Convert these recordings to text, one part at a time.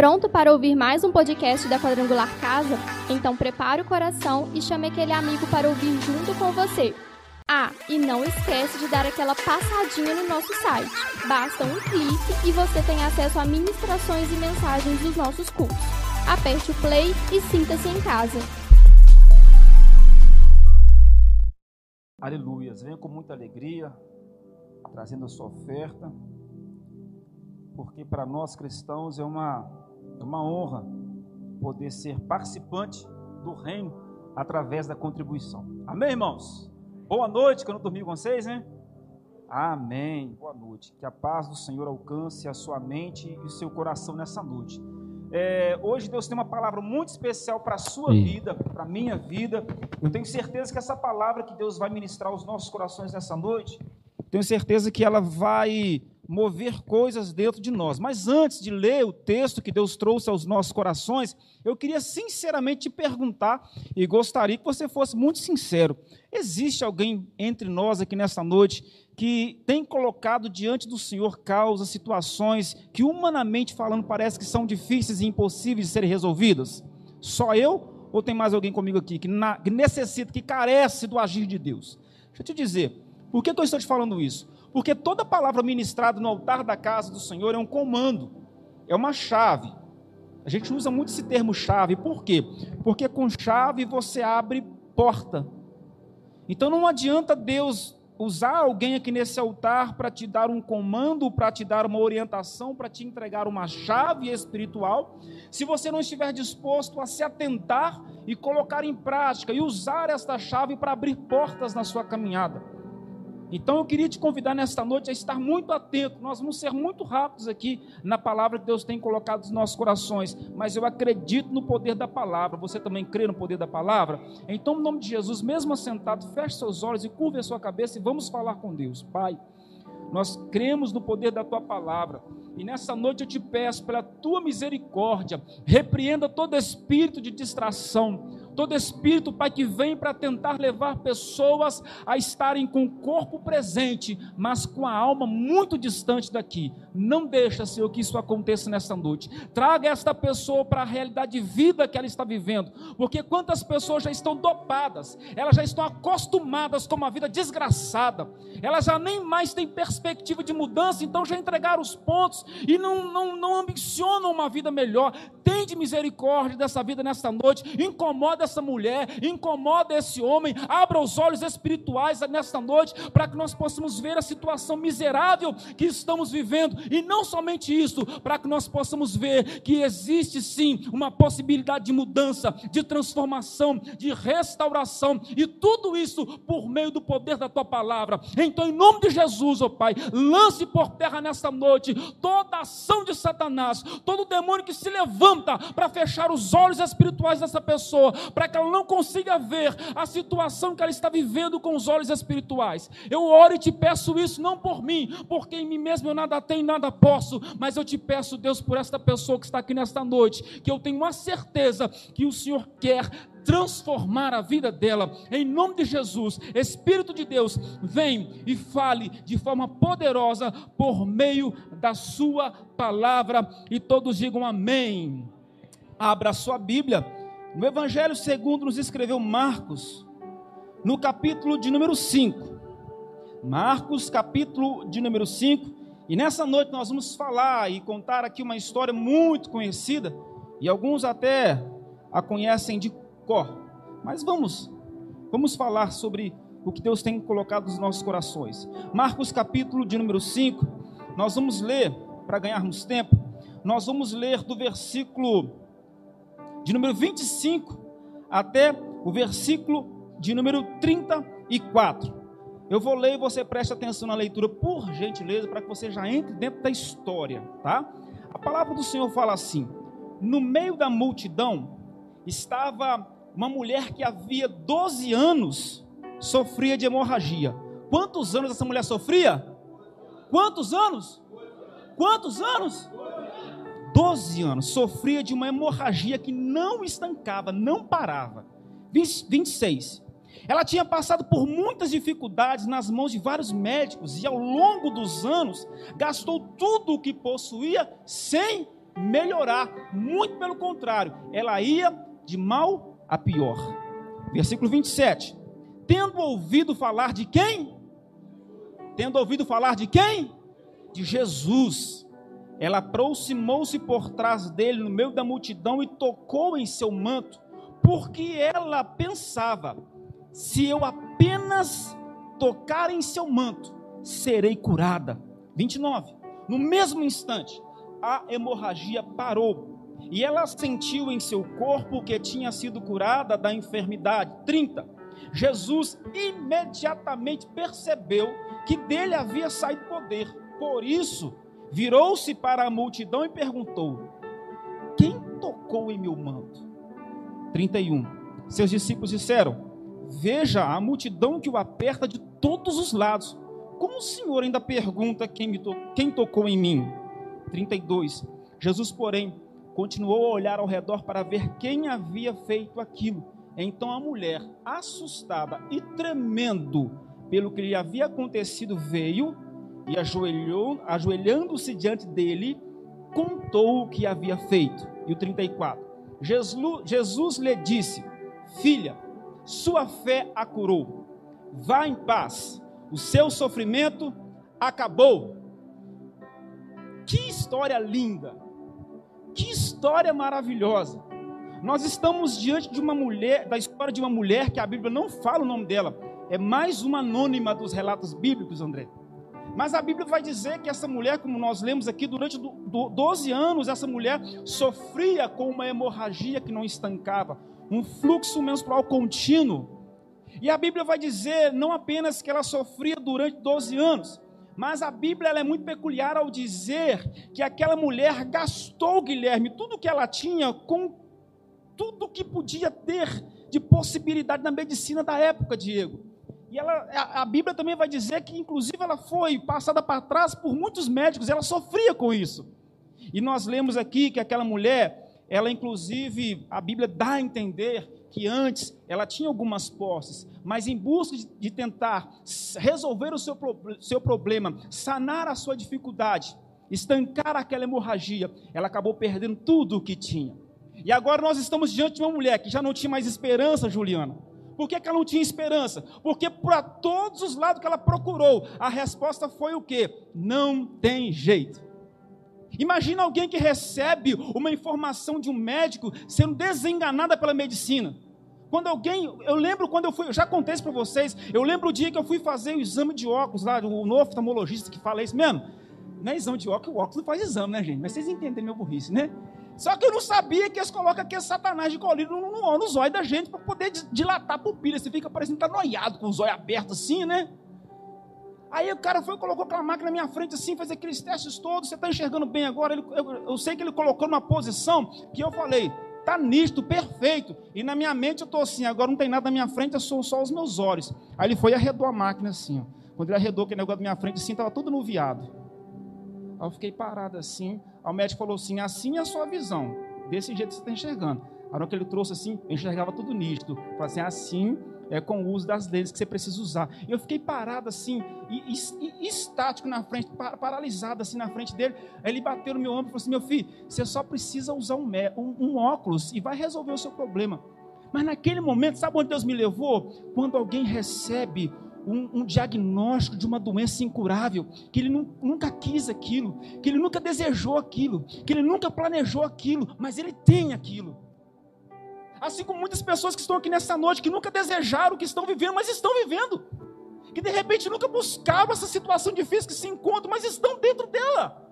Pronto para ouvir mais um podcast da Quadrangular Casa? Então prepare o coração e chame aquele amigo para ouvir junto com você. Ah, e não esquece de dar aquela passadinha no nosso site. Basta um clique e você tem acesso a ministrações e mensagens dos nossos cursos. Aperte o play e sinta-se em casa. Aleluias. Venha com muita alegria, trazendo a sua oferta, porque para nós cristãos é uma, é uma honra poder ser participante do reino através da contribuição. Amém, irmãos? Boa noite, que eu não dormi com vocês, né? Amém. Boa noite. Que a paz do Senhor alcance a sua mente e o seu coração nessa noite. É, hoje Deus tem uma palavra muito especial para a sua Sim. vida, para a minha vida. Eu tenho certeza que essa palavra que Deus vai ministrar aos nossos corações nessa noite, tenho certeza que ela vai mover coisas dentro de nós. Mas antes de ler o texto que Deus trouxe aos nossos corações, eu queria sinceramente te perguntar e gostaria que você fosse muito sincero. Existe alguém entre nós aqui nessa noite que tem colocado diante do Senhor causas, situações que, humanamente falando, parece que são difíceis e impossíveis de serem resolvidas? Só eu? Ou tem mais alguém comigo aqui que, na, que necessita, que carece do agir de Deus? Deixa eu te dizer, por que, que eu estou te falando isso? Porque toda palavra ministrada no altar da casa do Senhor é um comando, é uma chave. A gente usa muito esse termo chave, por quê? Porque com chave você abre porta. Então não adianta Deus usar alguém aqui nesse altar para te dar um comando, para te dar uma orientação, para te entregar uma chave espiritual, se você não estiver disposto a se atentar e colocar em prática e usar esta chave para abrir portas na sua caminhada. Então eu queria te convidar nesta noite a estar muito atento. Nós vamos ser muito rápidos aqui na palavra que Deus tem colocado nos nossos corações, mas eu acredito no poder da palavra. Você também crê no poder da palavra? Então, no nome de Jesus, mesmo assentado, feche seus olhos e curve a sua cabeça e vamos falar com Deus. Pai, nós cremos no poder da tua palavra. E nessa noite eu te peço, pela tua misericórdia, repreenda todo espírito de distração, todo espírito, Pai, que vem para tentar levar pessoas a estarem com o corpo presente, mas com a alma muito distante daqui. Não deixa, Senhor, que isso aconteça nessa noite. Traga esta pessoa para a realidade de vida que ela está vivendo, porque quantas pessoas já estão dopadas, elas já estão acostumadas com uma vida desgraçada, elas já nem mais têm perspectiva de mudança, então já entregaram os pontos e não, não, não ambicionam uma vida melhor. Tende misericórdia dessa vida nesta noite, incomoda essa mulher, incomoda esse homem, abra os olhos espirituais nesta noite, para que nós possamos ver a situação miserável que estamos vivendo, e não somente isso, para que nós possamos ver que existe sim uma possibilidade de mudança, de transformação, de restauração, e tudo isso por meio do poder da tua palavra. Então, em nome de Jesus, ó oh Pai, lance por terra nesta noite toda a ação de Satanás, todo demônio que se levanta para fechar os olhos espirituais dessa pessoa, para que ela não consiga ver a situação que ela está vivendo com os olhos espirituais. Eu oro e te peço isso não por mim, porque em mim mesmo eu nada tenho, nada posso, mas eu te peço, Deus, por esta pessoa que está aqui nesta noite, que eu tenho uma certeza que o Senhor quer transformar a vida dela, em nome de Jesus. Espírito de Deus, vem e fale de forma poderosa por meio da Sua palavra, e todos digam amém. Abra a sua Bíblia no Evangelho segundo nos escreveu Marcos, no capítulo de número 5. Marcos, capítulo de número 5. E nessa noite nós vamos falar e contar aqui uma história muito conhecida, e alguns até a conhecem de cor. Mas vamos, vamos falar sobre o que Deus tem colocado nos nossos corações. Marcos, capítulo de número 5. Nós vamos ler, para ganharmos tempo, nós vamos ler do versículo de número 25 até o versículo de número 34. Eu vou ler e você preste atenção na leitura, por gentileza, para que você já entre dentro da história, tá? A palavra do Senhor fala assim: No meio da multidão estava uma mulher que havia 12 anos sofria de hemorragia. Quantos anos essa mulher sofria? Quantos anos? Quantos anos? 12 anos, sofria de uma hemorragia que não estancava, não parava. 26. Ela tinha passado por muitas dificuldades nas mãos de vários médicos e ao longo dos anos gastou tudo o que possuía sem melhorar, muito pelo contrário, ela ia de mal a pior. Versículo 27. Tendo ouvido falar de quem? Tendo ouvido falar de quem? De Jesus. Ela aproximou-se por trás dele no meio da multidão e tocou em seu manto, porque ela pensava: se eu apenas tocar em seu manto, serei curada. 29. No mesmo instante, a hemorragia parou e ela sentiu em seu corpo que tinha sido curada da enfermidade. 30. Jesus imediatamente percebeu que dele havia saído poder. Por isso, virou-se para a multidão e perguntou: Quem tocou em meu manto? 31. Seus discípulos disseram: Veja a multidão que o aperta de todos os lados. Como o Senhor ainda pergunta quem, to quem tocou em mim? 32. Jesus, porém, continuou a olhar ao redor para ver quem havia feito aquilo. Então a mulher, assustada e tremendo pelo que lhe havia acontecido, veio e ajoelhou, ajoelhando-se diante dele, contou o que havia feito. E o 34. Jesus, Jesus lhe disse: Filha, sua fé a curou. Vá em paz, o seu sofrimento acabou. Que história linda! Que história maravilhosa! Nós estamos diante de uma mulher, da história de uma mulher que a Bíblia não fala o nome dela, é mais uma anônima dos relatos bíblicos, André. Mas a Bíblia vai dizer que essa mulher, como nós lemos aqui, durante 12 anos, essa mulher sofria com uma hemorragia que não estancava, um fluxo menstrual contínuo. E a Bíblia vai dizer não apenas que ela sofria durante 12 anos, mas a Bíblia é muito peculiar ao dizer que aquela mulher gastou, Guilherme, tudo que ela tinha com tudo que podia ter de possibilidade na medicina da época, Diego. E ela, a, Bíblia também vai dizer que, inclusive, ela foi passada para trás por muitos médicos, ela sofria com isso. E nós lemos aqui que aquela mulher, ela inclusive, a Bíblia dá a entender que antes ela tinha algumas posses, mas em busca de, de tentar resolver o seu, seu problema, sanar a sua dificuldade, estancar aquela hemorragia, ela acabou perdendo tudo o que tinha. E agora nós estamos diante de uma mulher que já não tinha mais esperança, Juliana. Por que, que ela não tinha esperança? Porque para todos os lados que ela procurou, a resposta foi o quê? Não tem jeito. Imagina alguém que recebe uma informação de um médico sendo desenganada pela medicina. Quando alguém, eu lembro quando eu fui, eu já contei isso para vocês, eu lembro o dia que eu fui fazer o exame de óculos lá, o novo oftalmologista que fala isso mesmo. Não é exame de óculos, o óculos não faz exame, né, gente? Mas vocês entendem meu burrice, né? Só que eu não sabia que eles colocam aqui satanás de colírio no, no, no zóio da gente para poder dilatar a pupila. Você fica parecendo que tá noiado com o zóio aberto assim, né? Aí o cara foi colocou aquela máquina na minha frente assim, fez aqueles testes todos. Você está enxergando bem agora? Ele, eu, eu, sei que ele colocou numa posição que eu falei, tá nisto, perfeito. E na minha mente eu estou assim, agora não tem nada na minha frente, são só os meus olhos. Aí ele foi e arredou a máquina assim. Ó. Quando ele arredou aquele negócio da minha frente assim, estava tudo nuviado. Aí eu fiquei parado assim. Aí o médico falou assim: assim é a sua visão. Desse jeito você está enxergando. A hora que ele trouxe assim, eu enxergava tudo nítido. Falei assim, assim é com o uso das lentes que você precisa usar. E eu fiquei parado assim, e, e, e estático na frente, paralisado assim na frente dele. Aí ele bateu no meu ombro e falou assim: meu filho, você só precisa usar um, um, um óculos e vai resolver o seu problema. Mas naquele momento, sabe onde Deus me levou? Quando alguém recebe um, um, diagnóstico de uma doença incurável, que ele nunca quis aquilo, que ele nunca desejou aquilo, que ele nunca planejou aquilo, mas ele tem aquilo. Assim como muitas pessoas que estão aqui nessa noite, que nunca desejaram o que estão vivendo, mas estão vivendo. Que de repente nunca buscavam essa situação difícil que se encontram, mas estão dentro dela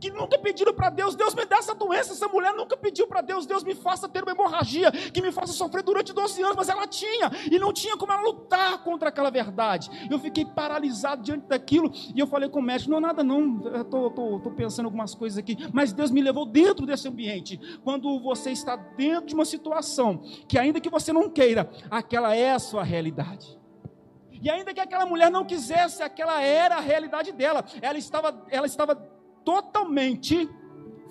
que nunca pediram para Deus, Deus me dá essa doença. Essa mulher nunca pediu para Deus, Deus me faça ter uma hemorragia, que me faça sofrer durante 12 anos, mas ela tinha, e não tinha como ela lutar contra aquela verdade. Eu fiquei paralisado diante daquilo, e eu falei com o médico: não, nada não, estou pensando algumas coisas aqui, mas Deus me levou dentro desse ambiente. Quando você está dentro de uma situação, que ainda que você não queira, aquela é a sua realidade. E ainda que aquela mulher não quisesse, aquela era a realidade dela. Ela estava, ela estava totalmente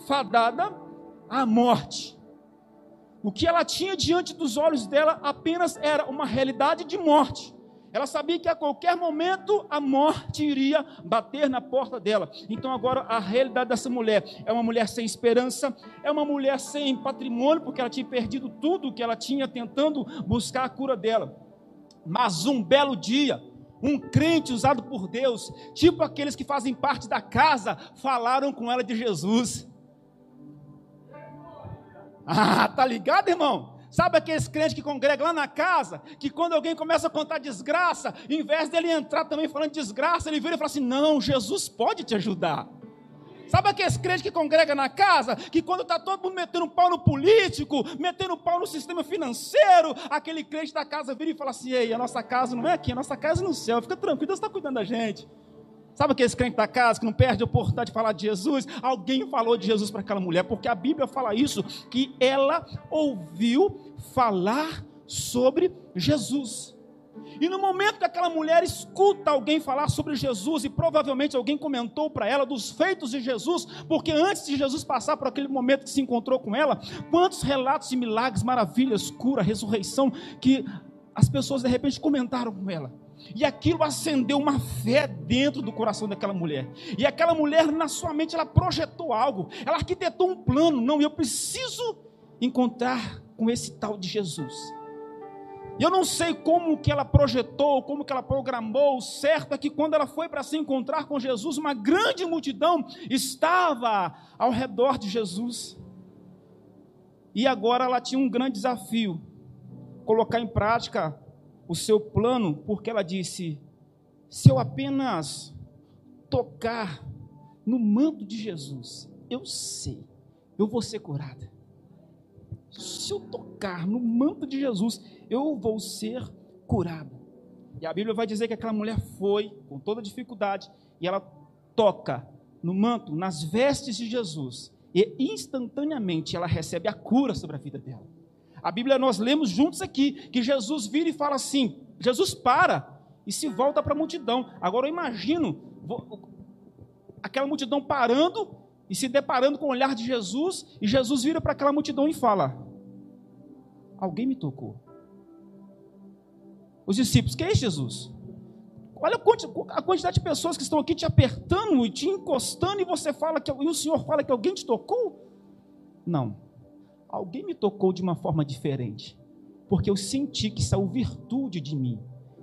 fadada à morte. O que ela tinha diante dos olhos dela apenas era uma realidade de morte. Ela sabia que a qualquer momento a morte iria bater na porta dela. Então agora a realidade dessa mulher é uma mulher sem esperança, é uma mulher sem patrimônio, porque ela tinha perdido tudo que ela tinha tentando buscar a cura dela. Mas um belo dia, um crente usado por Deus, tipo aqueles que fazem parte da casa, falaram com ela de Jesus. Ah, tá ligado, irmão? Sabe aqueles crentes que congregam lá na casa, que quando alguém começa a contar desgraça, em vez dele entrar também falando desgraça, ele vira e fala assim: Não, Jesus pode te ajudar. Sabe aqueles crentes que congregam na casa, que quando está todo mundo metendo pau no político, metendo pau no sistema financeiro, aquele crente da casa vira e fala assim: Ei, a nossa casa não é aqui, a nossa casa é no céu, fica tranquilo, Deus está cuidando da gente. Sabe aqueles crentes da casa que não perde a oportunidade de falar de Jesus? Alguém falou de Jesus para aquela mulher, porque a Bíblia fala isso, que ela ouviu falar sobre Jesus. E no momento que aquela mulher escuta alguém falar sobre Jesus, e provavelmente alguém comentou para ela dos feitos de Jesus, porque antes de Jesus passar por aquele momento que se encontrou com ela, quantos relatos de milagres, maravilhas, cura, ressurreição, que as pessoas de repente comentaram com ela. E aquilo acendeu uma fé dentro do coração daquela mulher. E aquela mulher, na sua mente, ela projetou algo, ela arquitetou um plano. Não, eu preciso encontrar com esse tal de Jesus. E eu não sei como que ela projetou, como que ela programou, certo é que quando ela foi para se encontrar com Jesus, uma grande multidão estava ao redor de Jesus. E agora ela tinha um grande desafio: colocar em prática o seu plano, porque ela disse: se eu apenas tocar no manto de Jesus, eu sei, eu vou ser curada. Se eu tocar no manto de Jesus, eu vou ser curada. E a Bíblia vai dizer que aquela mulher foi, com toda dificuldade, e ela toca no manto, nas vestes de Jesus, e instantaneamente ela recebe a cura sobre a vida dela. A Bíblia nós lemos juntos aqui que Jesus vira e fala assim: Jesus para e se volta para a multidão. Agora eu imagino aquela multidão parando e se deparando com o olhar de Jesus, e Jesus vira para aquela multidão e fala: Alguém me tocou. Os discípulos, quem é Jesus? Olha a quantidade de pessoas que estão aqui te apertando e te encostando, e você fala que e o Senhor fala que alguém te tocou? Não alguém me tocou de uma forma diferente, porque eu senti que saiu virtude de mim.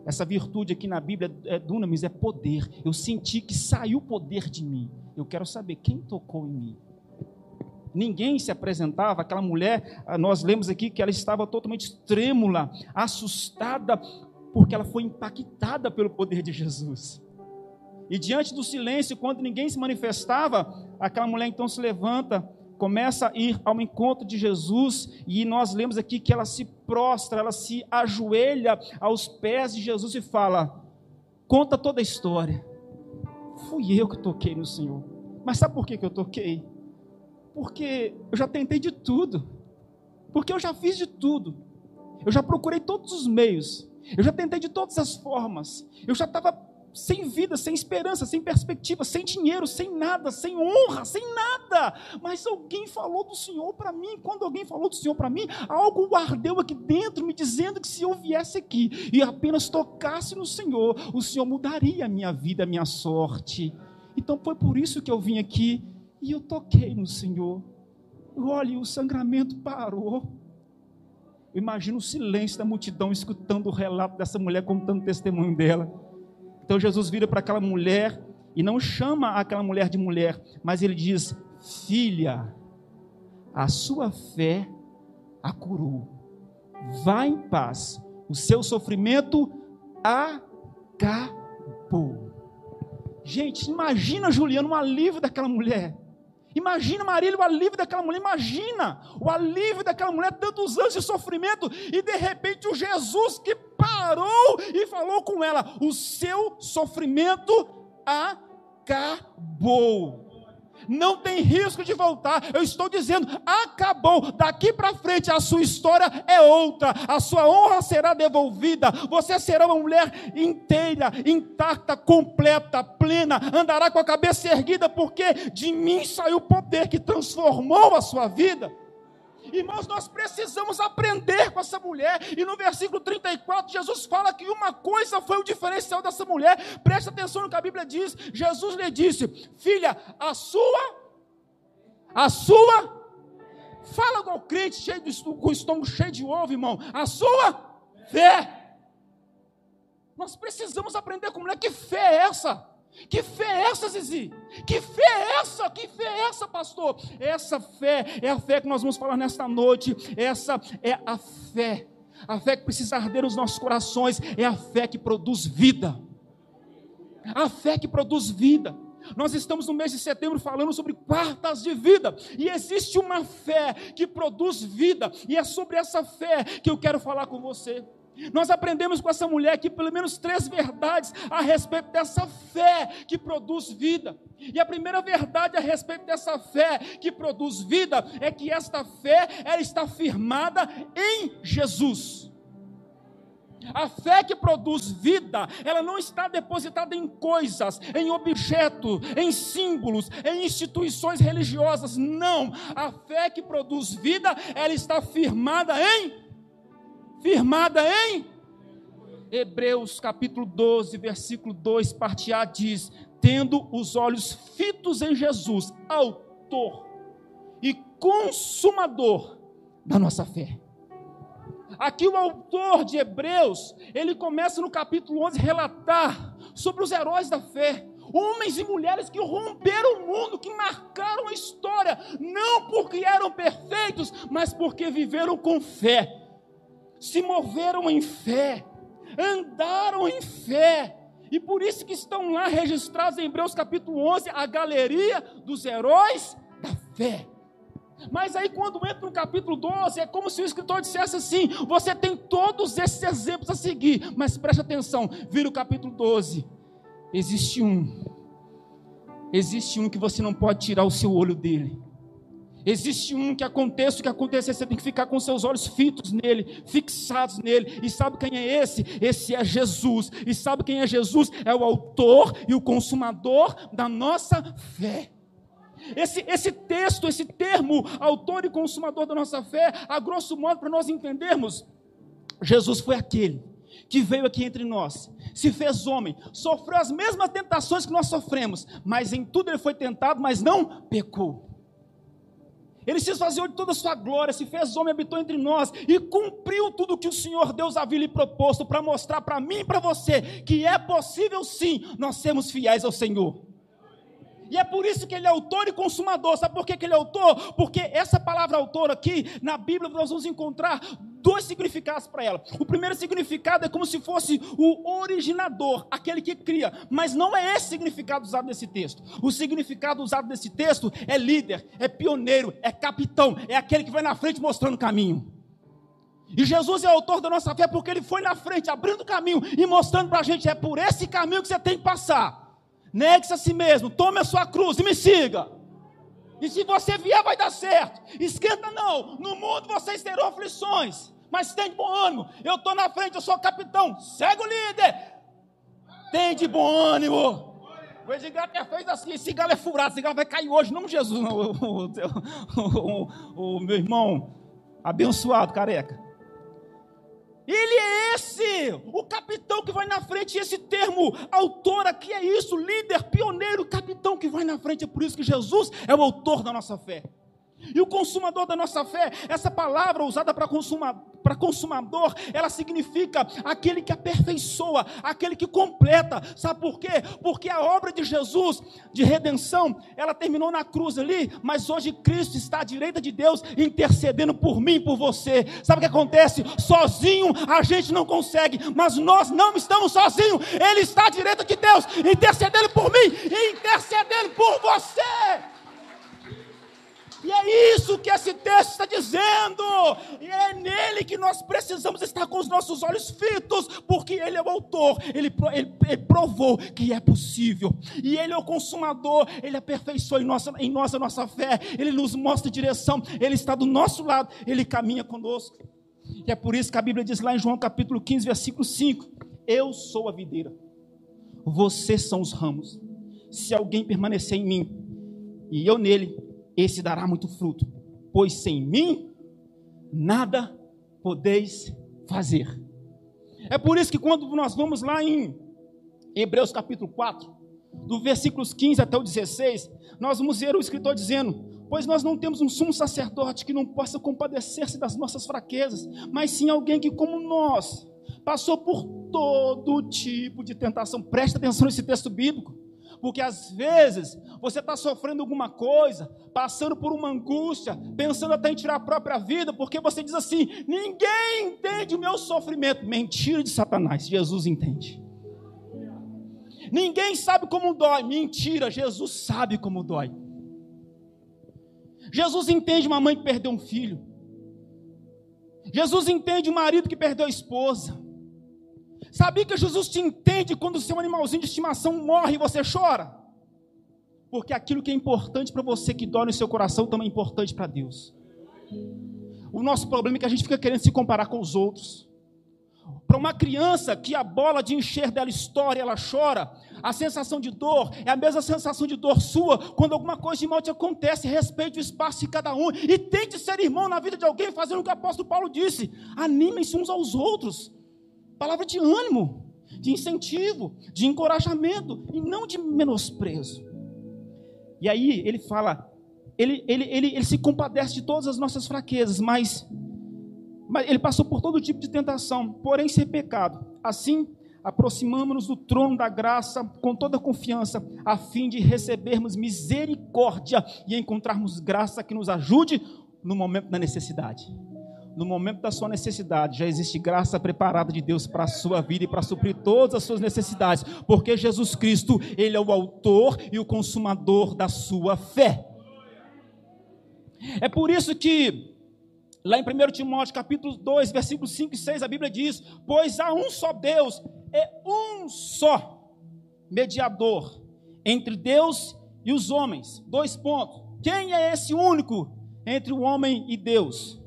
Essa virtude aqui na Bíblia é dunamis, é poder. Eu senti que saiu poder de mim. Eu quero saber quem tocou em mim. Ninguém se apresentava, aquela mulher, ah, nós lemos aqui que ela estava totalmente trêmula, assustada, porque ela foi impactada pelo poder de Jesus. E diante do silêncio, quando ninguém se manifestava, aquela mulher então se levanta começa a ir ao encontro de Jesus, e nós lemos aqui que ela se prostra, ela se ajoelha aos pés de Jesus e fala: conta toda a história. Fui eu que toquei no Senhor. Mas sabe por que, eu toquei? Porque eu já tentei de tudo. Porque eu já fiz de tudo. Eu já procurei todos os meios. Eu já tentei de todas as formas. Eu já estava sem vida, sem esperança, sem perspectiva, sem dinheiro, sem nada, sem honra, sem nada. Mas alguém falou do Senhor para mim. Quando alguém falou do Senhor para mim, algo ardeu aqui dentro, me dizendo que se eu viesse aqui e apenas tocasse no Senhor, o Senhor mudaria a minha vida, a minha sorte. Então foi por isso que eu vim aqui e eu toquei no Senhor. Olhe, o sangramento parou. Eu imagino o silêncio da multidão escutando o relato dessa mulher contando o testemunho dela. Então Jesus vira para aquela mulher e não chama aquela mulher de mulher, mas ele diz: Filha, a sua fé a curou. Vá em paz, o seu sofrimento acabou. Gente, imagina Juliano, um alívio daquela mulher. Imagina, Marília, o alívio daquela mulher. Imagina o alívio daquela mulher, tantos anos de sofrimento, e de repente o Jesus que parou e falou com ela: o seu sofrimento acabou. Não tem risco de voltar. Eu estou dizendo, acabou. Daqui para frente a sua história é outra. A sua honra será devolvida. Você será uma mulher inteira, intacta, completa, plena. Andará com a cabeça erguida, porque de mim saiu o poder que transformou a sua vida. Irmãos, nós precisamos aprender com essa mulher. E no versículo 34, Jesus fala que uma coisa foi o diferencial dessa mulher. Preste atenção no que a Bíblia diz. Jesus lhe disse: Filha, a sua, a sua, fala igual crente, cheio de, com o estômago cheio de ovo, irmão. A sua fé. Nós precisamos aprender como é que fé é essa. Que fé é essa, Zizi? Que fé é essa? Que fé é essa, pastor? Essa fé é a fé que nós vamos falar nesta noite. Essa é a fé. A fé que precisa arder nos nossos corações é a fé que produz vida. A fé que produz vida. Nós estamos no mês de setembro falando sobre quartas de vida, e existe uma fé que produz vida, e é sobre essa fé que eu quero falar com você. Nós aprendemos com essa mulher aqui pelo menos três verdades a respeito dessa fé que produz vida. E a primeira verdade a respeito dessa fé que produz vida é que esta fé ela está firmada em Jesus. A fé que produz vida, ela não está depositada em coisas, em objetos, em símbolos, em instituições religiosas. Não. A fé que produz vida, ela está firmada em firmada em Hebreus capítulo 12, versículo 2, parte A diz: tendo os olhos fitos em Jesus, autor e consumador da nossa fé. Aqui o autor de Hebreus, ele começa no capítulo 11 a relatar sobre os heróis da fé, homens e mulheres que romperam o mundo, que marcaram a história, não porque eram perfeitos, mas porque viveram com fé se moveram em fé, andaram em fé, e por isso que estão lá registrados em Hebreus capítulo 11, a galeria dos heróis da fé. Mas aí, quando entra no capítulo 12, é como se o escritor dissesse assim: você tem todos esses exemplos a seguir, mas preste atenção, vira o capítulo 12. Existe um, existe um que você não pode tirar o seu olho dele. Existe um que aconteça o que acontecer, você tem que ficar com seus olhos fitos nele, fixados nele. E sabe quem é esse? Esse é Jesus. E sabe quem é Jesus? É o autor e o consumador da nossa fé. Esse, esse texto, esse termo, autor e consumador da nossa fé, a grosso modo, para nós entendermos, Jesus foi aquele que veio aqui entre nós, se fez homem, sofreu as mesmas tentações que nós sofremos, mas em tudo ele foi tentado, mas não pecou. Ele se esvaziou de toda a sua glória, se fez homem, habitou entre nós e cumpriu tudo que o Senhor Deus havia lhe proposto para mostrar para mim e para você que é possível sim nós sermos fiéis ao Senhor. E é por isso que ele é autor e consumador. Sabe por que, ele é autor? Porque essa palavra autor aqui, na Bíblia, nós vamos encontrar dois significados para ela. O primeiro significado é como se fosse o originador, aquele que cria, mas não é esse significado usado nesse texto. O significado usado nesse texto é líder, é pioneiro, é capitão, é aquele que vai na frente mostrando o caminho. E Jesus é autor da nossa fé porque ele foi na frente, abrindo o caminho e mostrando para a gente: é por esse caminho que você tem que passar. Negue-se a si mesmo, tome a sua cruz e me siga. E se você vier, vai dar certo. Esquenta não. No mundo vocês terão aflições mas tem de bom ânimo. Eu estou na frente, eu sou capitão. Segue o líder. Tem de bom ânimo. O Edgar até fez assim: esse galo é furado, esse galo vai cair hoje, não Jesus, não, o, o, o, o meu irmão abençoado, careca. Ele é esse, o capitão que vai na frente. Esse termo, autor aqui é isso, líder, pioneiro, capitão que vai na frente. É por isso que Jesus é o autor da nossa fé. E o consumador da nossa fé, essa palavra usada para consuma, consumador, ela significa aquele que aperfeiçoa, aquele que completa. Sabe por quê? Porque a obra de Jesus de redenção, ela terminou na cruz ali, mas hoje Cristo está à direita de Deus intercedendo por mim, por você. Sabe o que acontece? Sozinho a gente não consegue, mas nós não estamos sozinhos. Ele está à direita de Deus intercedendo por mim e intercedendo por você. E é isso que esse texto está dizendo. E é nele que nós precisamos estar com os nossos olhos fitos, porque ele é o autor, ele, ele, ele provou que é possível. E ele é o consumador, ele aperfeiçoa em, nossa, em nós a nossa fé, ele nos mostra direção, ele está do nosso lado, ele caminha conosco. E é por isso que a Bíblia diz lá em João capítulo 15, versículo 5: Eu sou a videira, vocês são os ramos. Se alguém permanecer em mim e eu nele, esse dará muito fruto, pois sem mim nada podeis fazer. É por isso que quando nós vamos lá em Hebreus capítulo 4, do versículos 15 até o 16, nós vamos ver o escritor dizendo: Pois nós não temos um sumo sacerdote que não possa compadecer-se das nossas fraquezas, mas sim alguém que, como nós, passou por todo tipo de tentação. Presta atenção nesse texto bíblico, porque às vezes você está sofrendo alguma coisa, passando por uma angústia, pensando até em tirar a própria vida, porque você diz assim: ninguém entende o meu sofrimento. Mentira de Satanás, Jesus entende. Ninguém sabe como dói. Mentira, Jesus sabe como dói. Jesus entende uma mãe que perdeu um filho. Jesus entende um marido que perdeu a esposa. Sabia que Jesus te entende quando o seu animalzinho de estimação morre e você chora? Porque aquilo que é importante para você, que dói no seu coração, também é importante para Deus. O nosso problema é que a gente fica querendo se comparar com os outros. Para uma criança que a bola de encher dela história, ela chora, a sensação de dor é a mesma sensação de dor sua quando alguma coisa de mal te acontece. Respeite o espaço de cada um e tente ser irmão na vida de alguém, fazendo o que o apóstolo Paulo disse: animem-se uns aos outros. Palavra de ânimo, de incentivo, de encorajamento e não de menosprezo. E aí ele fala, ele, ele, ele, ele se compadece de todas as nossas fraquezas, mas mas ele passou por todo tipo de tentação, porém sem pecado. Assim, aproximamos-nos do trono da graça com toda confiança, a fim de recebermos misericórdia e encontrarmos graça que nos ajude no momento da necessidade. No momento da sua necessidade, já existe graça preparada de Deus para a sua vida e para suprir todas as suas necessidades, porque Jesus Cristo, Ele é o autor e o consumador da sua fé. É por isso que Lá em 1 Timóteo capítulo 2, versículos 5 e 6, a Bíblia diz: Pois há um só Deus, é um só mediador entre Deus e os homens. Dois pontos. Quem é esse único entre o homem e Deus?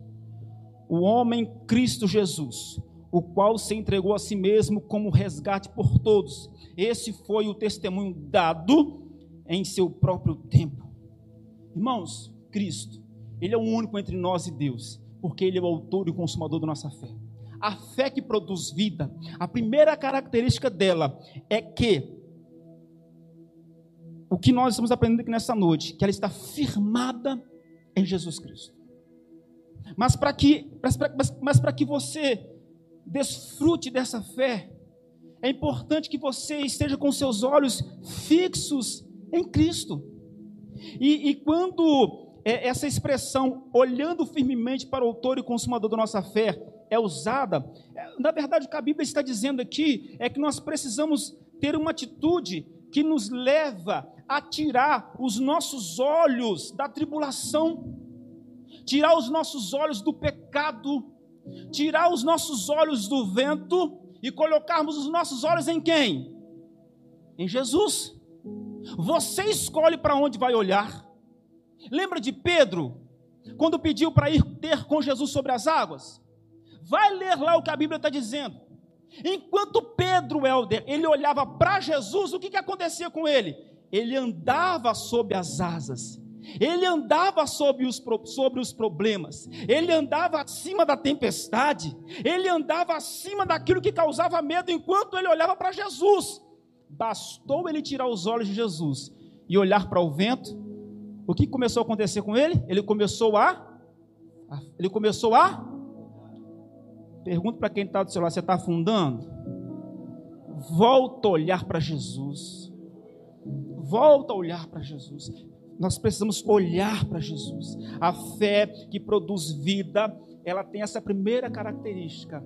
O homem Cristo Jesus, o qual se entregou a si mesmo como resgate por todos. Esse foi o testemunho dado em seu próprio tempo. Irmãos, Cristo, Ele é o único entre nós e Deus porque Ele é o autor e o consumador da nossa fé. A fé que produz vida, a primeira característica dela é que o que nós estamos aprendendo aqui nessa noite, que ela está firmada em Jesus Cristo. Mas para que, mas, mas, que você desfrute dessa fé, é importante que você esteja com seus olhos fixos em Cristo. E, e quando é, essa expressão, olhando firmemente para o autor e consumador da nossa fé, é usada, é, na verdade, o que a Bíblia está dizendo aqui é que nós precisamos ter uma atitude que nos leva a tirar os nossos olhos da tribulação, tirar os nossos olhos do pecado, tirar os nossos olhos do vento e colocarmos os nossos olhos em quem? Em Jesus. Você escolhe para onde vai olhar. Lembra de Pedro, quando pediu para ir ter com Jesus sobre as águas? Vai ler lá o que a Bíblia está dizendo. Enquanto Pedro, Helder, ele olhava para Jesus, o que, que acontecia com ele? Ele andava sob as asas. Ele andava sobre os, sobre os problemas, ele andava acima da tempestade, ele andava acima daquilo que causava medo enquanto ele olhava para Jesus. Bastou ele tirar os olhos de Jesus e olhar para o vento, o que começou a acontecer com ele? Ele começou a. Ele começou a. Pergunta para quem está do seu lado: você está afundando? Volta a olhar para Jesus. Volta a olhar para Jesus. Nós precisamos olhar para Jesus. A fé que produz vida, ela tem essa primeira característica.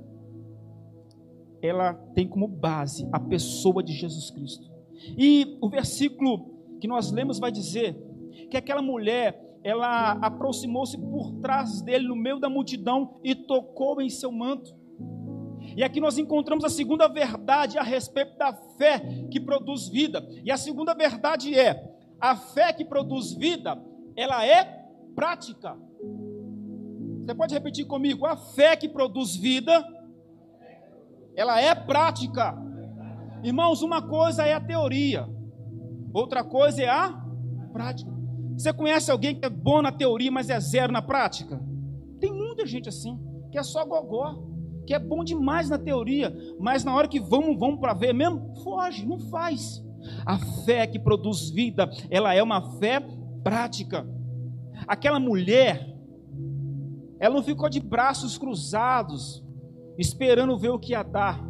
Ela tem como base a pessoa de Jesus Cristo. E o versículo que nós lemos vai dizer que aquela mulher, ela aproximou-se por trás dele no meio da multidão e tocou em seu manto. E aqui nós encontramos a segunda verdade a respeito da fé que produz vida. E a segunda verdade é: a fé que produz vida, ela é prática. Você pode repetir comigo? A fé que produz vida, ela é prática. Irmãos, uma coisa é a teoria, outra coisa é a prática. Você conhece alguém que é bom na teoria, mas é zero na prática? Tem muita gente assim, que é só gogó, que é bom demais na teoria, mas na hora que vamos, vamos para ver mesmo, foge, não faz. A fé que produz vida, ela é uma fé prática. Aquela mulher, ela não ficou de braços cruzados, esperando ver o que ia dar.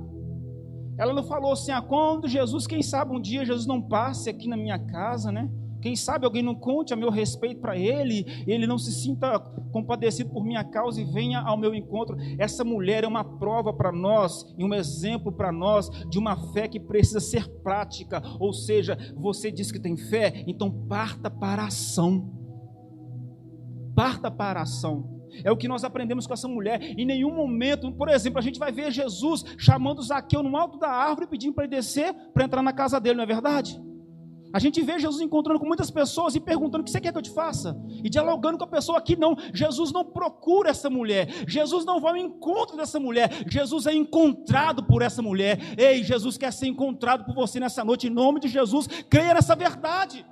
Ela não falou assim: ah, quando Jesus, quem sabe um dia Jesus não passe aqui na minha casa, né? Quem sabe alguém não conte a meu respeito para ele, ele não se sinta compadecido por minha causa e venha ao meu encontro. Essa mulher é uma prova para nós e um exemplo para nós de uma fé que precisa ser prática. Ou seja, você diz que tem fé, então parta para a ação. Parta para a ação. É o que nós aprendemos com essa mulher. Em nenhum momento, por exemplo, a gente vai ver Jesus chamando Zaqueu no alto da árvore, pedindo para ele descer para entrar na casa dele, não é verdade? A gente vê Jesus encontrando com muitas pessoas e perguntando: o que você quer que eu te faça? E dialogando com a pessoa aqui, não. Jesus não procura essa mulher. Jesus não vai ao encontro dessa mulher. Jesus é encontrado por essa mulher. Ei, Jesus quer ser encontrado por você nessa noite. Em nome de Jesus, creia nessa verdade.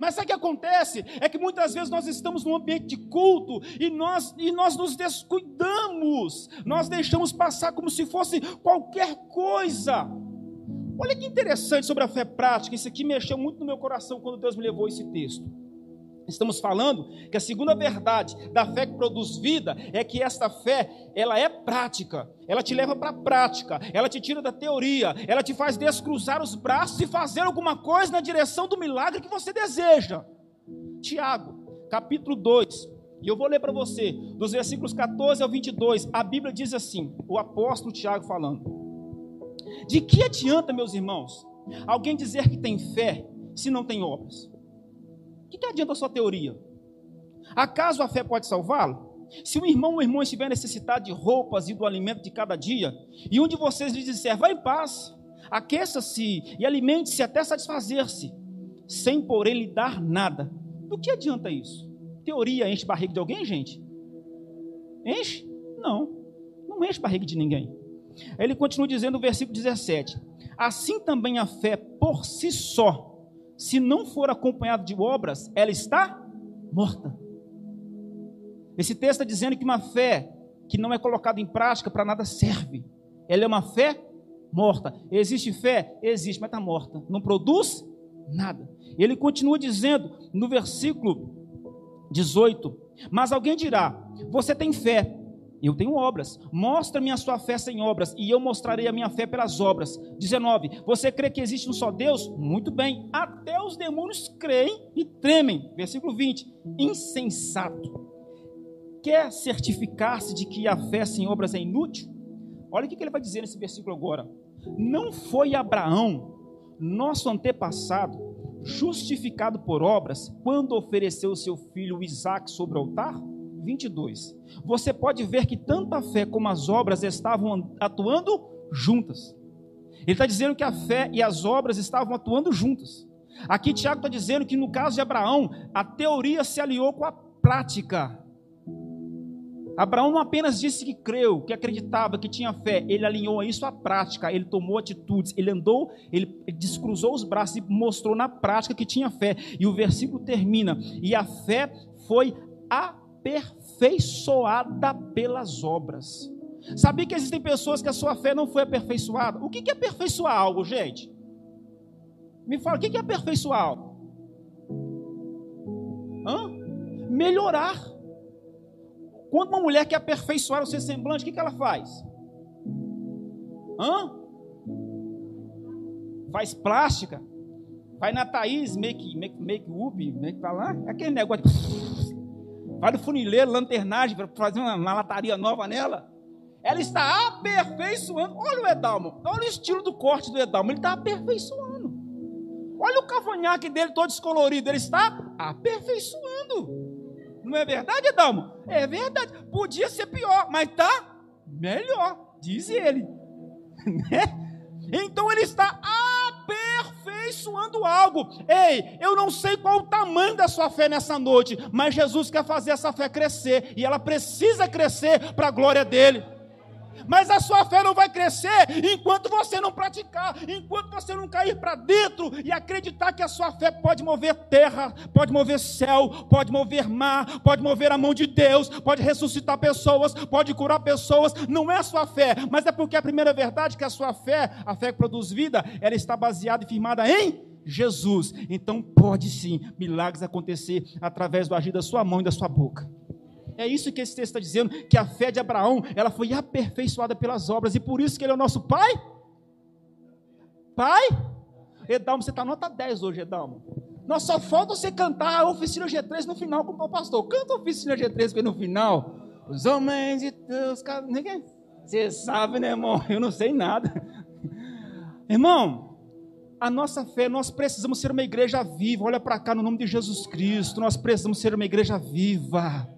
Mas sabe o que acontece? É que muitas vezes nós estamos num ambiente de culto e nós, e nós nos descuidamos, nós deixamos passar como se fosse qualquer coisa. Olha que interessante sobre a fé prática, isso aqui mexeu muito no meu coração quando Deus me levou esse texto. Estamos falando que a segunda verdade da fé que produz vida é que esta fé, ela é prática. Ela te leva para a prática, ela te tira da teoria, ela te faz descruzar os braços e fazer alguma coisa na direção do milagre que você deseja. Tiago, capítulo 2, e eu vou ler para você, dos versículos 14 ao 22, a Bíblia diz assim, o apóstolo Tiago falando: De que adianta, meus irmãos, alguém dizer que tem fé se não tem obras? O que, que adianta a sua teoria? Acaso a fé pode salvá-lo? Se um irmão ou irmã estiver necessitado de roupas e do alimento de cada dia, e um de vocês lhe disser, vá em paz, aqueça-se e alimente-se até satisfazer-se, sem porém lhe dar nada, do que adianta isso? Teoria enche barriga de alguém, gente? Enche? Não, não enche barriga de ninguém. Ele continua dizendo no versículo 17: Assim também a fé por si só se não for acompanhado de obras, ela está morta. Esse texto está dizendo que uma fé que não é colocada em prática para nada serve. Ela é uma fé morta. Existe fé? Existe, mas está morta. Não produz nada. Ele continua dizendo no versículo 18: Mas alguém dirá: Você tem fé, eu tenho obras. Mostra-me a sua fé sem obras, e eu mostrarei a minha fé pelas obras. 19. Você crê que existe um só Deus? Muito bem. Até os demônios creem e tremem. Versículo 20. Insensato. Quer certificar-se de que a fé sem obras é inútil? Olha o que ele vai dizer nesse versículo agora. Não foi Abraão, nosso antepassado, justificado por obras, quando ofereceu seu filho Isaac sobre o altar? 22. Você pode ver que tanto a fé como as obras estavam atuando juntas. Ele está dizendo que a fé e as obras estavam atuando juntas. Aqui Tiago está dizendo que no caso de Abraão, a teoria se aliou com a prática. Abraão não apenas disse que creu, que acreditava, que tinha fé, ele alinhou isso à prática, ele tomou atitudes, ele andou, ele descruzou os braços e mostrou na prática que tinha fé. E o versículo termina: e a fé foi a aperfeiçoada pelas obras. Sabia que existem pessoas que a sua fé não foi aperfeiçoada? O que é aperfeiçoar algo, gente? Me fala, o que é aperfeiçoar algo? Hã? Melhorar. Quando uma mulher quer aperfeiçoar o seu semblante, o que, que ela faz? Hã? Faz plástica. Vai na Thaís, make, make, make up, make pra lá. Aquele negócio de vai no funileiro, lanternagem, para fazer uma, uma lataria nova nela. Ela está aperfeiçoando. Olha o Edalmo, olha o estilo do corte do Edalmo, ele está aperfeiçoando. Olha o cavanhaque dele todo descolorido, ele está aperfeiçoando. Não é verdade, Edalmo? É verdade. Podia ser pior, mas está melhor, diz ele. Né? Então ele está aperfeiçoando algo. Ei, eu não sei qual o tamanho da sua fé nessa noite, mas Jesus quer fazer essa fé crescer e ela precisa crescer para a glória dele. Mas a sua fé não vai crescer enquanto você não praticar, enquanto você não cair para dentro e acreditar que a sua fé pode mover terra, pode mover céu, pode mover mar, pode mover a mão de Deus, pode ressuscitar pessoas, pode curar pessoas. Não é a sua fé, mas é porque a primeira verdade é que a sua fé, a fé que produz vida, ela está baseada e firmada em Jesus. Então pode sim milagres acontecer através do agir da sua mão e da sua boca. É isso que esse texto está dizendo, que a fé de Abraão, ela foi aperfeiçoada pelas obras, e por isso que ele é o nosso pai. Pai? Edalmo, você está nota 10 hoje, Edalmo. Nós só falta você cantar a oficina G3 no final com o pastor. Canta a oficina G3 no final. Os homens de Deus. Ninguém. Você sabe, né, irmão? Eu não sei nada. Irmão, a nossa fé, nós precisamos ser uma igreja viva. Olha para cá no nome de Jesus Cristo. Nós precisamos ser uma igreja viva.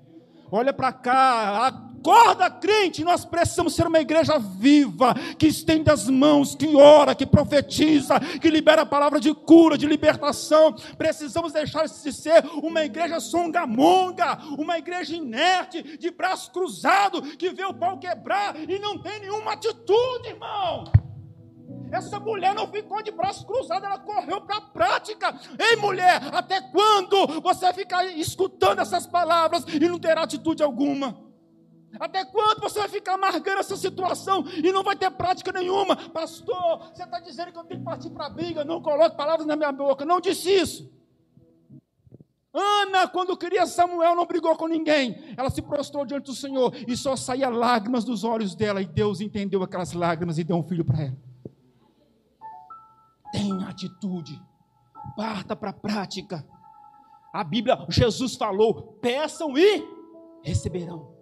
Olha para cá, acorda crente, nós precisamos ser uma igreja viva, que estende as mãos, que ora, que profetiza, que libera a palavra de cura, de libertação. Precisamos deixar de ser uma igreja songamonga, uma igreja inerte, de braço cruzado, que vê o pau quebrar e não tem nenhuma atitude, irmão. Essa mulher não ficou de braços cruzados, ela correu para a prática. Ei, mulher, até quando você ficar escutando essas palavras e não ter atitude alguma? Até quando você vai ficar amargando essa situação e não vai ter prática nenhuma? Pastor, você está dizendo que eu tenho que partir para a briga, não coloque palavras na minha boca. Não disse isso. Ana, quando queria Samuel, não brigou com ninguém. Ela se prostrou diante do Senhor e só saía lágrimas dos olhos dela. E Deus entendeu aquelas lágrimas e deu um filho para ela. Tenha atitude. Parta para a prática. A Bíblia, Jesus falou: peçam e receberão.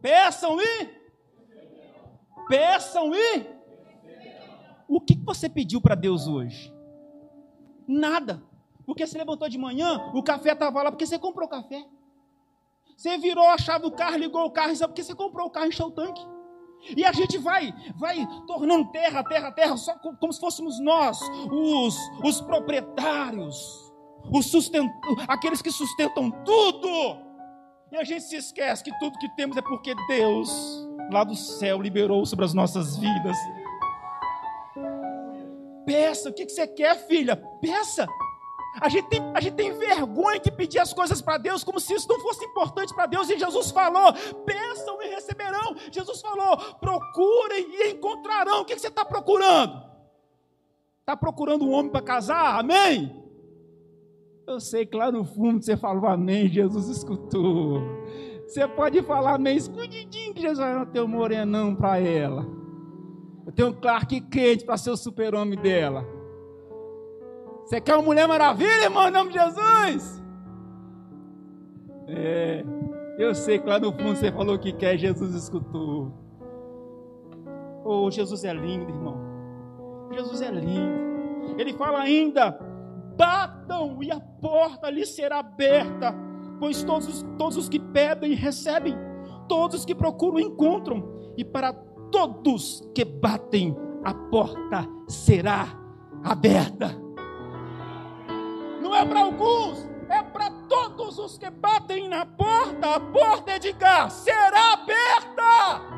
Peçam e peçam e o que você pediu para Deus hoje? Nada. Porque você levantou de manhã, o café estava lá, porque você comprou café. Você virou a chave do carro, ligou o carro, porque você comprou o carro e encheu o tanque. E a gente vai, vai tornando terra, terra, terra, só como se fôssemos nós, os, os proprietários, os sustent... aqueles que sustentam tudo. E a gente se esquece que tudo que temos é porque Deus, lá do céu, liberou sobre as nossas vidas. Peça, o que você quer, filha? Peça. A gente, tem, a gente tem vergonha de pedir as coisas para Deus como se isso não fosse importante para Deus. E Jesus falou: peçam e receberão. Jesus falou: procurem e encontrarão. O que, que você está procurando? Está procurando um homem para casar? Amém? Eu sei que lá no fundo você falou amém, Jesus escutou. Você pode falar amém, escondidinho que Jesus vai ter um morenão para ela. Eu tenho um Clark Kent para ser o super-homem dela. Você quer uma mulher maravilha, irmão, em nome de Jesus? É, eu sei que lá no fundo você falou que quer, Jesus escutou. Oh, Jesus é lindo, irmão. Jesus é lindo. Ele fala ainda: batam e a porta lhe será aberta, pois todos, todos os que pedem recebem, todos os que procuram encontram, e para todos que batem a porta será aberta é para alguns, é para todos os que batem na porta. A porta, Edgar, será aberta.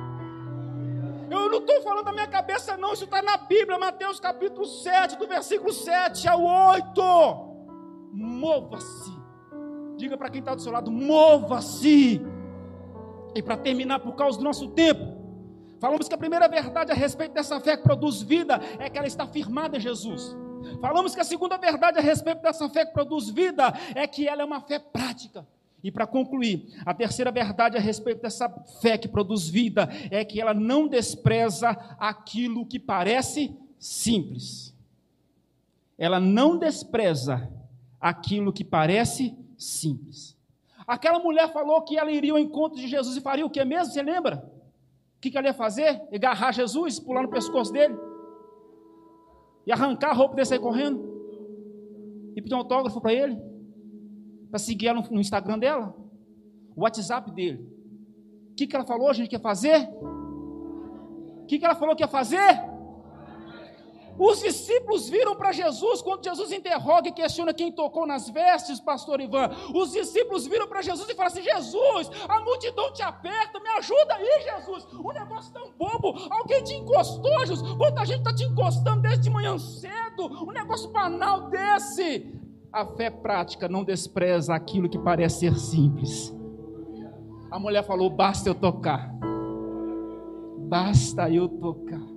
Eu não estou falando da minha cabeça, não, isso está na Bíblia, Mateus capítulo 7, do versículo 7 ao 8. Mova-se. Diga para quem está do seu lado: mova-se. E para terminar, por causa do nosso tempo, falamos que a primeira verdade a respeito dessa fé que produz vida é que ela está firmada em Jesus. Falamos que a segunda verdade a respeito dessa fé que produz vida é que ela é uma fé prática. E para concluir, a terceira verdade a respeito dessa fé que produz vida é que ela não despreza aquilo que parece simples. Ela não despreza aquilo que parece simples. Aquela mulher falou que ela iria ao encontro de Jesus e faria o que mesmo? Você lembra? O que ela ia fazer? Agarrar Jesus, pular no pescoço dele? E arrancar a roupa dele sair correndo e pedir um autógrafo para ele, para seguir ela no Instagram dela, o WhatsApp dele. O que, que ela falou, gente quer fazer? O que, que ela falou que ia fazer? Os discípulos viram para Jesus, quando Jesus interroga e questiona quem tocou nas vestes, pastor Ivan. Os discípulos viram para Jesus e falam assim: Jesus, a multidão te aperta, me ajuda aí, Jesus. O negócio tão bobo, alguém te encostou, Jesus. Quanta gente está te encostando desde de manhã cedo, um negócio banal desse. A fé prática não despreza aquilo que parece ser simples. A mulher falou: basta eu tocar. Basta eu tocar.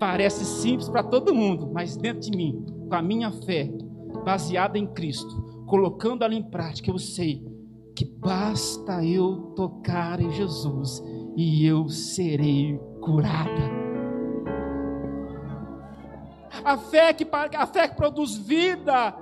Parece simples para todo mundo, mas dentro de mim, com a minha fé baseada em Cristo, colocando ela em prática, eu sei que basta eu tocar em Jesus e eu serei curada. A fé que, a fé que produz vida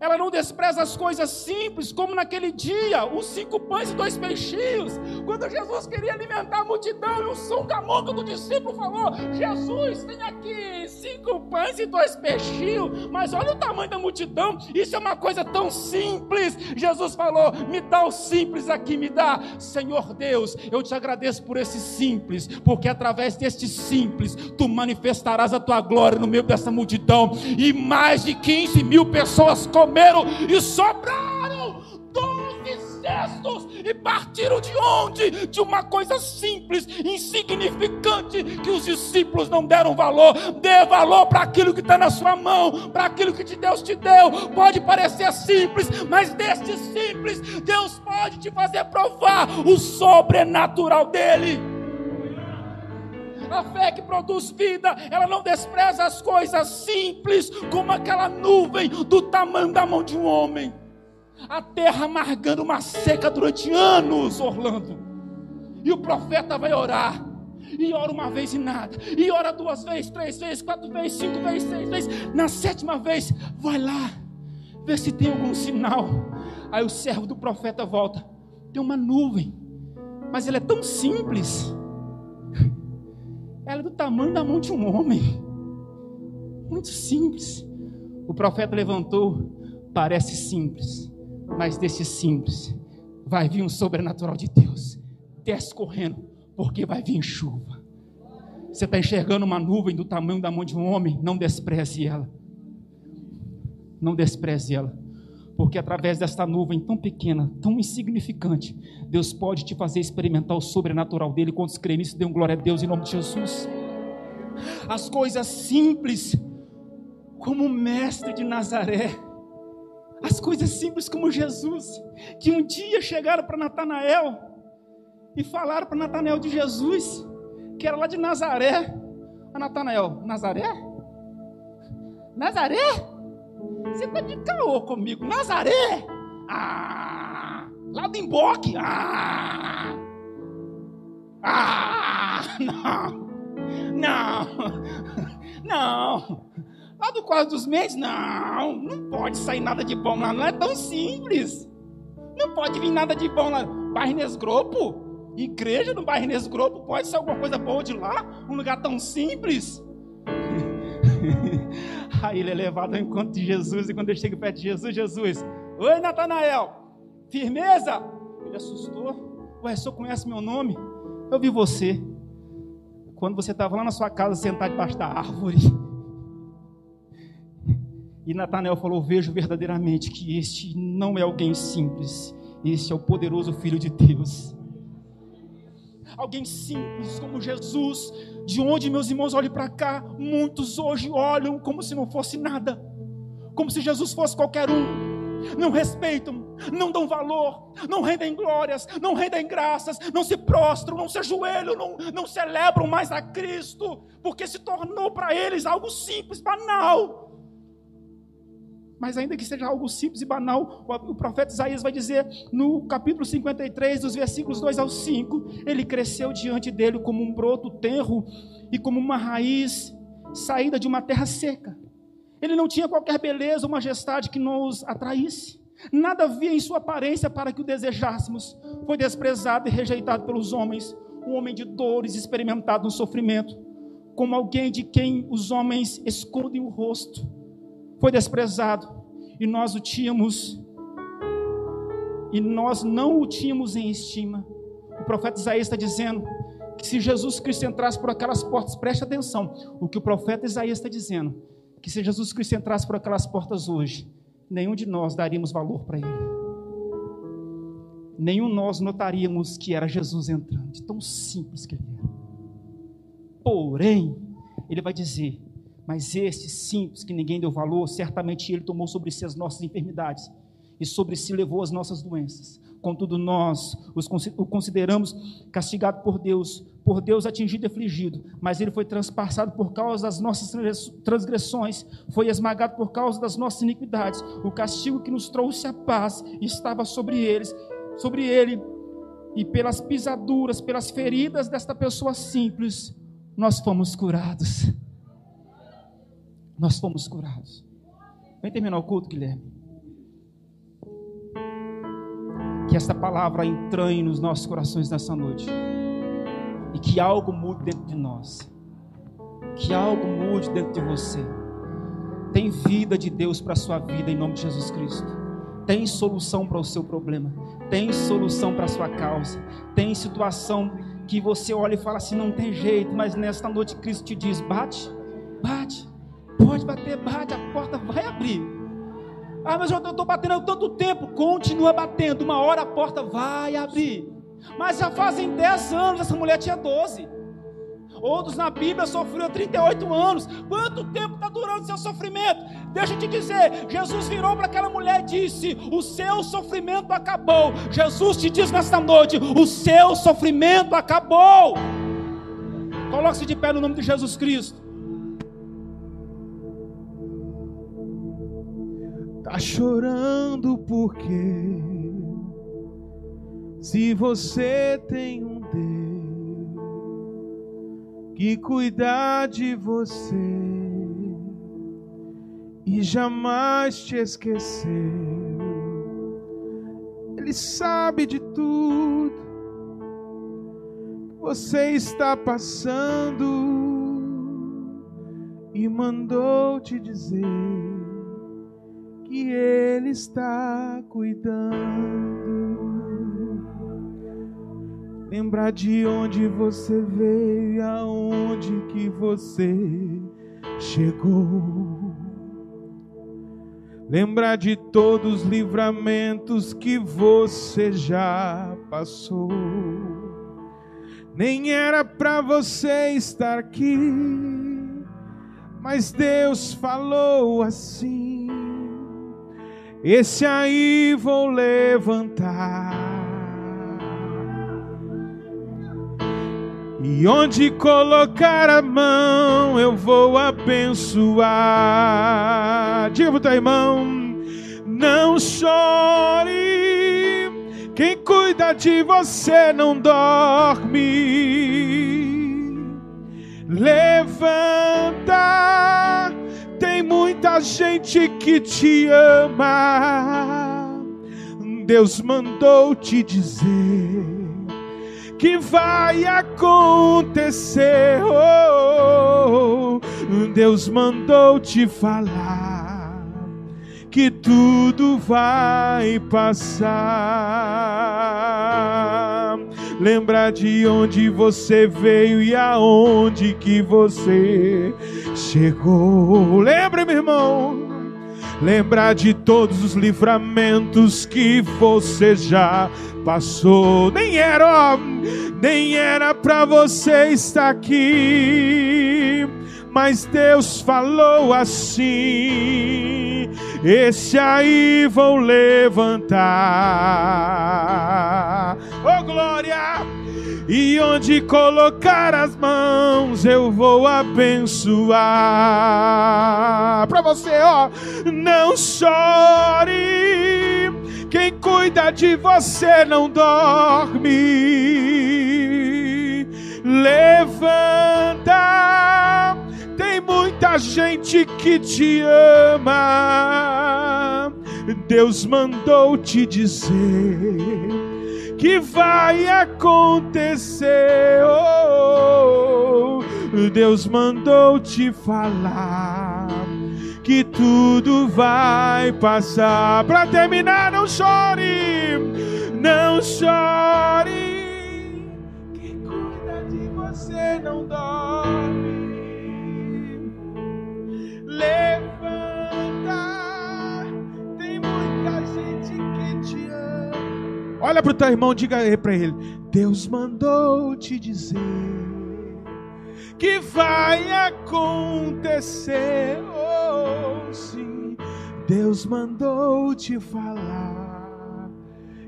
ela não despreza as coisas simples, como naquele dia, os cinco pães e dois peixinhos. Quando Jesus queria alimentar a multidão, e o sungamonco do discípulo falou: Jesus, tem aqui cinco pães e dois peixinhos, mas olha o tamanho da multidão, isso é uma coisa tão simples. Jesus falou: Me dá o simples aqui, me dá. Senhor Deus, eu te agradeço por esse simples, porque através deste simples, tu manifestarás a tua glória no meio dessa multidão, e mais de 15 mil pessoas comeram e sobraram. 12 e partiram de onde? De uma coisa simples, insignificante, que os discípulos não deram valor. Dê valor para aquilo que está na sua mão, para aquilo que Deus te deu. Pode parecer simples, mas deste simples, Deus pode te fazer provar o sobrenatural dele. A fé que produz vida, ela não despreza as coisas simples, como aquela nuvem do tamanho da mão de um homem. A terra amargando uma seca durante anos, Orlando. E o profeta vai orar. E ora uma vez e nada. E ora duas vezes, três vezes, quatro vezes, cinco vezes, seis vezes. Na sétima vez, vai lá. Ver se tem algum sinal. Aí o servo do profeta volta. Tem uma nuvem. Mas ele é tão simples ela é do tamanho da mão de um homem. Muito simples. O profeta levantou, parece simples, mas desse simples vai vir um sobrenatural de Deus. Desce correndo, porque vai vir chuva. Você está enxergando uma nuvem do tamanho da mão de um homem, não despreze ela. Não despreze ela porque através desta nuvem tão pequena, tão insignificante, Deus pode te fazer experimentar o sobrenatural dele. Quando creem nisso, dê um glória a Deus em nome de Jesus. As coisas simples, como o mestre de Nazaré, as coisas simples como Jesus, que um dia chegaram para Natanael e falaram para Natanael de Jesus, que era lá de Nazaré. A Natanael, Nazaré? Nazaré? Você tá de caô comigo. Nazaré? Ah! Lá do Emboque? Ah! Ah! Não! Não! Não! Lá do Quadro dos Mendes? Não! Não pode sair nada de bom lá. Não é tão simples. Não pode vir nada de bom lá. Barrinês Grupo? Igreja no Barrinês Grupo? Pode ser alguma coisa boa de lá? Um lugar tão simples? Aí ele é levado ao encontro de Jesus, e quando ele chega perto de Jesus, Jesus, oi Natanael, firmeza? Ele assustou, ué, senhor conhece meu nome? Eu vi você, quando você estava lá na sua casa, sentado debaixo da árvore. E Natanael falou: Vejo verdadeiramente que este não é alguém simples, este é o poderoso Filho de Deus. Alguém simples como Jesus, de onde meus irmãos olhem para cá, muitos hoje olham como se não fosse nada, como se Jesus fosse qualquer um. Não respeitam, não dão valor, não rendem glórias, não rendem graças, não se prostram, não se ajoelham, não, não celebram mais a Cristo, porque se tornou para eles algo simples, banal mas ainda que seja algo simples e banal, o profeta Isaías vai dizer no capítulo 53, dos versículos 2 ao 5, ele cresceu diante dele como um broto tenro e como uma raiz saída de uma terra seca. Ele não tinha qualquer beleza ou majestade que nos atraísse. Nada havia em sua aparência para que o desejássemos. Foi desprezado e rejeitado pelos homens, um homem de dores, experimentado no sofrimento, como alguém de quem os homens escondem o rosto foi desprezado e nós o tínhamos e nós não o tínhamos em estima. O profeta Isaías está dizendo que se Jesus Cristo entrasse por aquelas portas, preste atenção, o que o profeta Isaías está dizendo, que se Jesus Cristo entrasse por aquelas portas hoje, nenhum de nós daríamos valor para ele. Nenhum nós notaríamos que era Jesus entrando, de tão simples que ele era. Porém, ele vai dizer: Mas este simples que ninguém deu valor, certamente ele tomou sobre si as nossas enfermidades e sobre si levou as nossas doenças. Contudo, nós o consideramos castigado por Deus, por Deus atingido e afligido, mas ele foi transpassado por causa das nossas transgressões, foi esmagado por causa das nossas iniquidades. O castigo que nos trouxe a paz estava sobre eles, sobre ele, e pelas pisaduras, pelas feridas desta pessoa simples, nós fomos curados. Nós fomos curados. Vem terminar o culto, Guilherme. Que esta palavra entranhe nos nossos corações nessa noite. E que algo mude dentro de nós. Que algo mude dentro de você. Tem vida de Deus para a sua vida em nome de Jesus Cristo. Tem solução para o seu problema. Tem solução para a sua causa. Tem situação que você olha e fala assim: não tem jeito, mas nesta noite Cristo te diz: bate, bate, pode bater, bate, a porta vai abrir. Ah, mas eu estou batendo há tanto tempo. Continua batendo. Uma hora a porta vai abrir. Mas já fazem 10 anos, essa mulher tinha 12. Outros na Bíblia sofreu 38 anos. Quanto tempo está durando o seu sofrimento? Deixa eu te dizer: Jesus virou para aquela mulher e disse: O seu sofrimento acabou. Jesus te diz nesta noite: O seu sofrimento acabou. Coloque-se de pé no nome de Jesus Cristo. Tá chorando porque se você tem um Deus que cuidar de você e jamais te esqueceu, Ele sabe de tudo. Que você está passando e mandou te dizer que Ele está cuidando. Lembrar de onde você veio e aonde que você chegou. Lembrar de todos os livramentos que você já passou. Nem era para você estar aqui, mas Deus falou assim esse aí vou levantar. E onde colocar a mão, eu vou abençoar. Diga pro teu irmão: não chore. Quem cuida de você não dorme. Levanta tem muita gente que te ama. Deus mandou te dizer que vai acontecer. Oh, Deus mandou te falar que tudo vai passar. Lembrar de onde você veio e aonde que você chegou. Lembre, meu irmão. Lembrar de todos os livramentos que você já passou. Nem era, nem era para você estar aqui, mas Deus falou assim: esse aí vão levantar. Oh glória! E onde colocar as mãos eu vou abençoar. Para você, ó, não chore. Quem cuida de você não dorme. Levanta. Tem muita gente que te ama. Deus mandou te dizer que vai acontecer. Oh, oh. Deus mandou te falar que tudo vai passar. Para terminar, não chore, não chore. Quem cuida de você não dorme. Levanta. Olha para o teu irmão, diga para ele: Deus mandou te dizer que vai acontecer. Oh, sim, Deus mandou te falar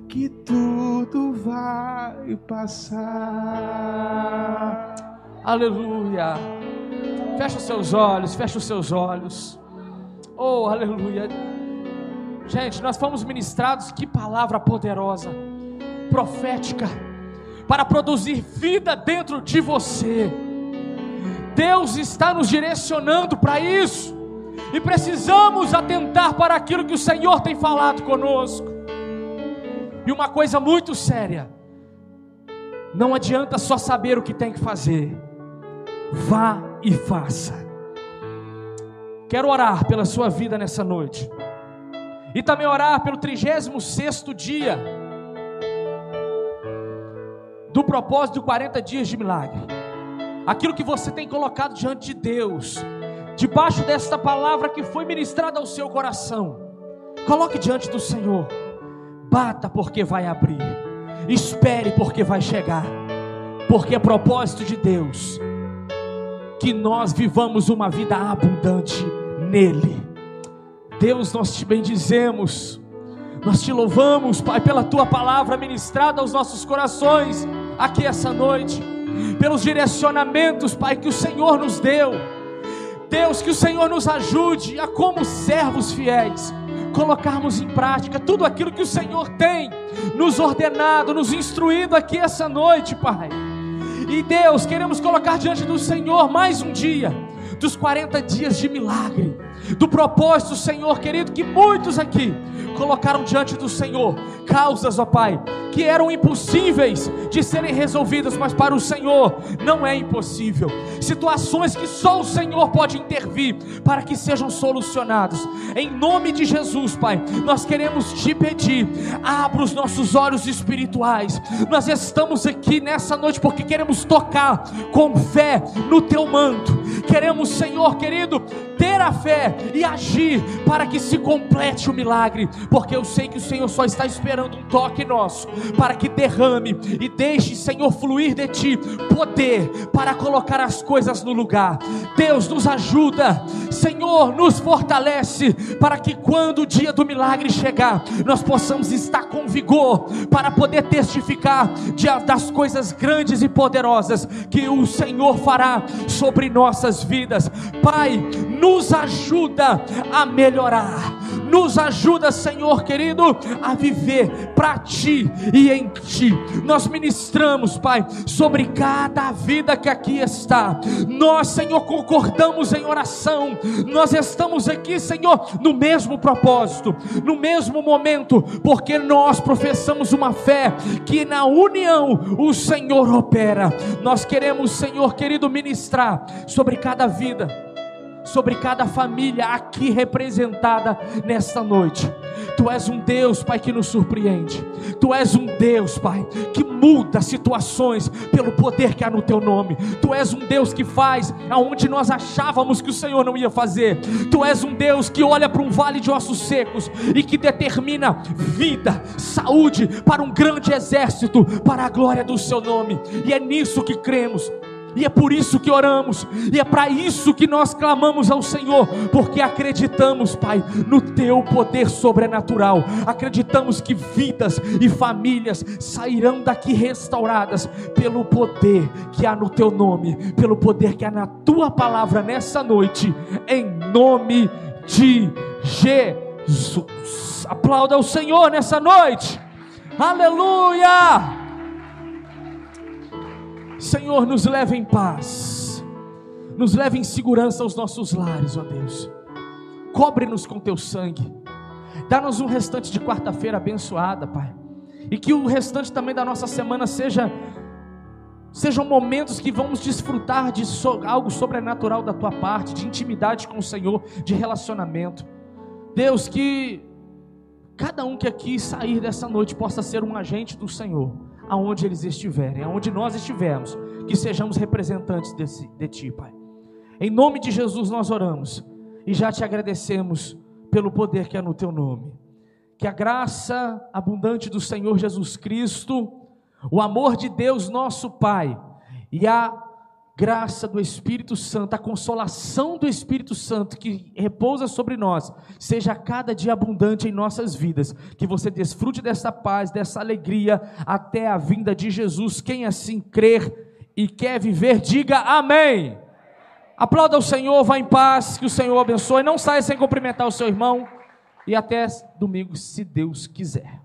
que tudo vai passar. Aleluia. Fecha os seus olhos, fecha os seus olhos. Oh, aleluia. Gente, nós fomos ministrados, que palavra poderosa, profética, para produzir vida dentro de você. Deus está nos direcionando para isso, e precisamos atentar para aquilo que o Senhor tem falado conosco. E uma coisa muito séria: não adianta só saber o que tem que fazer, vá e faça. Quero orar pela sua vida nessa noite. E também orar pelo 36 dia do propósito de 40 dias de milagre. Aquilo que você tem colocado diante de Deus, debaixo desta palavra que foi ministrada ao seu coração. Coloque diante do Senhor. Bata porque vai abrir. Espere porque vai chegar. Porque é propósito de Deus que nós vivamos uma vida abundante nele. Deus, nós te bendizemos, nós te louvamos, Pai, pela tua palavra ministrada aos nossos corações aqui essa noite, pelos direcionamentos, Pai, que o Senhor nos deu. Deus, que o Senhor nos ajude a, como servos fiéis, colocarmos em prática tudo aquilo que o Senhor tem nos ordenado, nos instruído aqui essa noite, Pai. E Deus, queremos colocar diante do Senhor mais um dia dos 40 dias de milagre, do propósito, Senhor querido, que muitos aqui colocaram diante do Senhor, causas, ó Pai, que eram impossíveis de serem resolvidas, mas para o Senhor não é impossível. Situações que só o Senhor pode intervir para que sejam solucionadas. Em nome de Jesus, Pai, nós queremos te pedir, abra os nossos olhos espirituais. Nós estamos aqui nessa noite porque queremos tocar com fé no teu manto. Queremos, Senhor querido, ter a fé e agir para que se complete o milagre, porque eu sei que o Senhor só está esperando um toque nosso para que derrame e deixe, Senhor, fluir de ti poder para colocar as coisas no lugar. Deus nos ajuda, Senhor, nos fortalece para que quando o dia do milagre chegar, nós possamos estar com vigor para poder testificar das coisas grandes e poderosas que o Senhor fará sobre nossas vidas. Pai, nos ajuda a melhorar, nos ajuda, Senhor querido, a viver para ti e em ti. Nós ministramos, Pai, sobre cada vida que aqui está. Nós, Senhor, concordamos em oração. Nós estamos aqui, Senhor, no mesmo propósito, no mesmo momento, porque nós professamos uma fé que na união o Senhor opera. Nós queremos, Senhor querido, ministrar sobre cada vida sobre cada família aqui representada nesta noite. Tu és um Deus, Pai, que nos surpreende. Tu és um Deus, Pai, que muda situações pelo poder que há no teu nome. Tu és um Deus que faz aonde nós achávamos que o Senhor não ia fazer. Tu és um Deus que olha para um vale de ossos secos e que determina vida, saúde para um grande exército, para a glória do seu nome. E é nisso que cremos. E é por isso que oramos, e é para isso que nós clamamos ao Senhor, porque acreditamos, Pai, no Teu poder sobrenatural. Acreditamos que vidas e famílias sairão daqui restauradas pelo poder que há no Teu nome, pelo poder que há na Tua palavra nessa noite, em nome de Jesus. Aplauda o Senhor nessa noite. Aleluia! Senhor, nos leve em paz, nos leve em segurança aos nossos lares, ó Deus. Cobre-nos com teu sangue, dá-nos um restante de quarta-feira abençoada, Pai, e que o restante também da nossa semana seja sejam momentos que vamos desfrutar de so, algo sobrenatural da tua parte, de intimidade com o Senhor, de relacionamento. Deus, que cada um que aqui sair dessa noite possa ser um agente do Senhor aonde eles estiverem, aonde nós estivermos, que sejamos representantes desse, de Ti, Pai. Em nome de Jesus nós oramos e já te agradecemos pelo poder que é no Teu nome. Que a graça abundante do Senhor Jesus Cristo, o amor de Deus nosso Pai e a graça do Espírito Santo, a consolação do Espírito Santo que repousa sobre nós, seja cada dia abundante em nossas vidas, que você desfrute dessa paz, dessa alegria até a vinda de Jesus. Quem assim crer e quer viver, diga amém. Aplauda o Senhor, vá em paz, que o Senhor abençoe. Não saia sem cumprimentar o seu irmão. E até domingo, se Deus quiser.